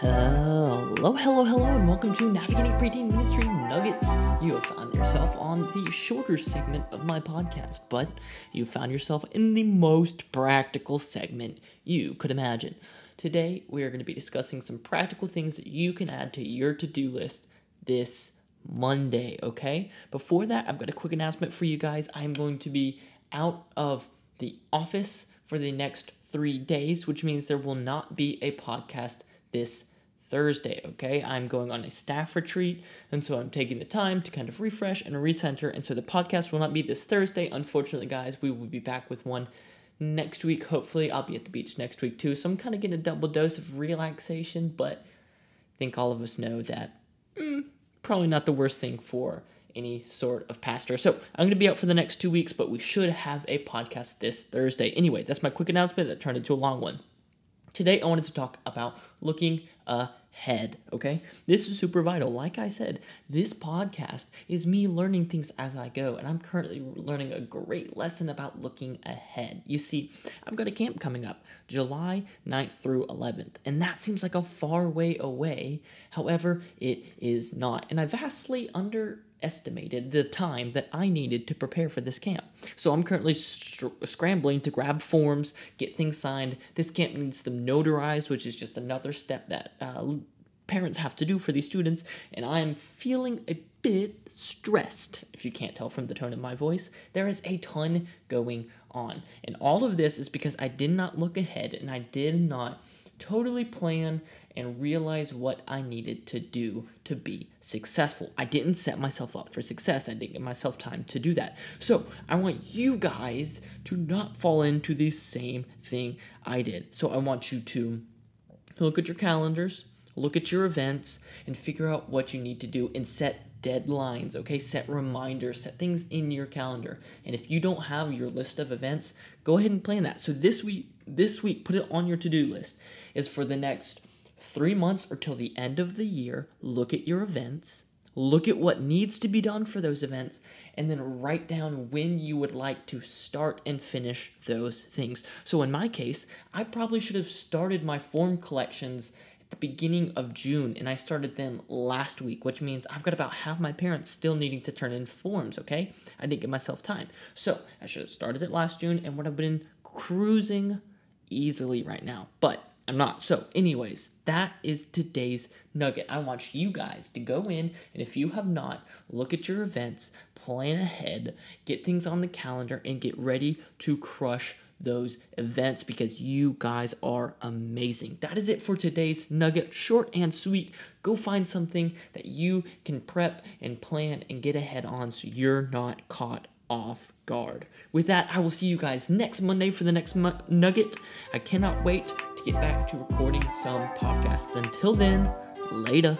Hello, hello, hello, and welcome to Navigating Preteen Ministry Nuggets. You have found yourself on the shorter segment of my podcast, but you found yourself in the most practical segment you could imagine. Today, we are going to be discussing some practical things that you can add to your to do list this Monday, okay? Before that, I've got a quick announcement for you guys. I'm going to be out of the office for the next three days, which means there will not be a podcast this Thursday, okay? I'm going on a staff retreat, and so I'm taking the time to kind of refresh and recenter, and so the podcast will not be this Thursday. Unfortunately, guys, we will be back with one next week. Hopefully, I'll be at the beach next week too, so I'm kind of getting a double dose of relaxation, but I think all of us know that mm, probably not the worst thing for any sort of pastor. So I'm going to be out for the next two weeks, but we should have a podcast this Thursday. Anyway, that's my quick announcement that turned into a long one. Today, I wanted to talk about looking ahead, okay? This is super vital. Like I said, this podcast is me learning things as I go, and I'm currently learning a great lesson about looking ahead. You see, I've got a camp coming up July 9th through 11th, and that seems like a far way away. However, it is not, and I vastly under estimated the time that I needed to prepare for this camp. So I'm currently str- scrambling to grab forms, get things signed. This camp needs them notarized, which is just another step that uh, parents have to do for these students, and I'm feeling a bit stressed, if you can't tell from the tone of my voice. There is a ton going on, and all of this is because I did not look ahead and I did not totally plan and realize what I needed to do to be successful. I didn't set myself up for success. I didn't give myself time to do that. So I want you guys to not fall into the same thing I did. So I want you to look at your calendars, look at your events, and figure out what you need to do and set deadlines, okay? Set reminders, set things in your calendar. And if you don't have your list of events, go ahead and plan that. So this week, this week, put it on your to-do list is for the next three months or till the end of the year, look at your events, look at what needs to be done for those events, and then write down when you would like to start and finish those things. So in my case, I probably should have started my form collections the beginning of June, and I started them last week, which means I've got about half my parents still needing to turn in forms, okay? I didn't give myself time. So I should have started it last June and would have been cruising easily right now. But I'm not. So, anyways, that is today's nugget. I want you guys to go in and if you have not, look at your events, plan ahead, get things on the calendar, and get ready to crush those events because you guys are amazing. That is it for today's nugget. Short and sweet. Go find something that you can prep and plan and get ahead on so you're not caught off guard. With that, I will see you guys next Monday for the next mu- nugget. I cannot wait to get back to recording some podcasts. Until then, later.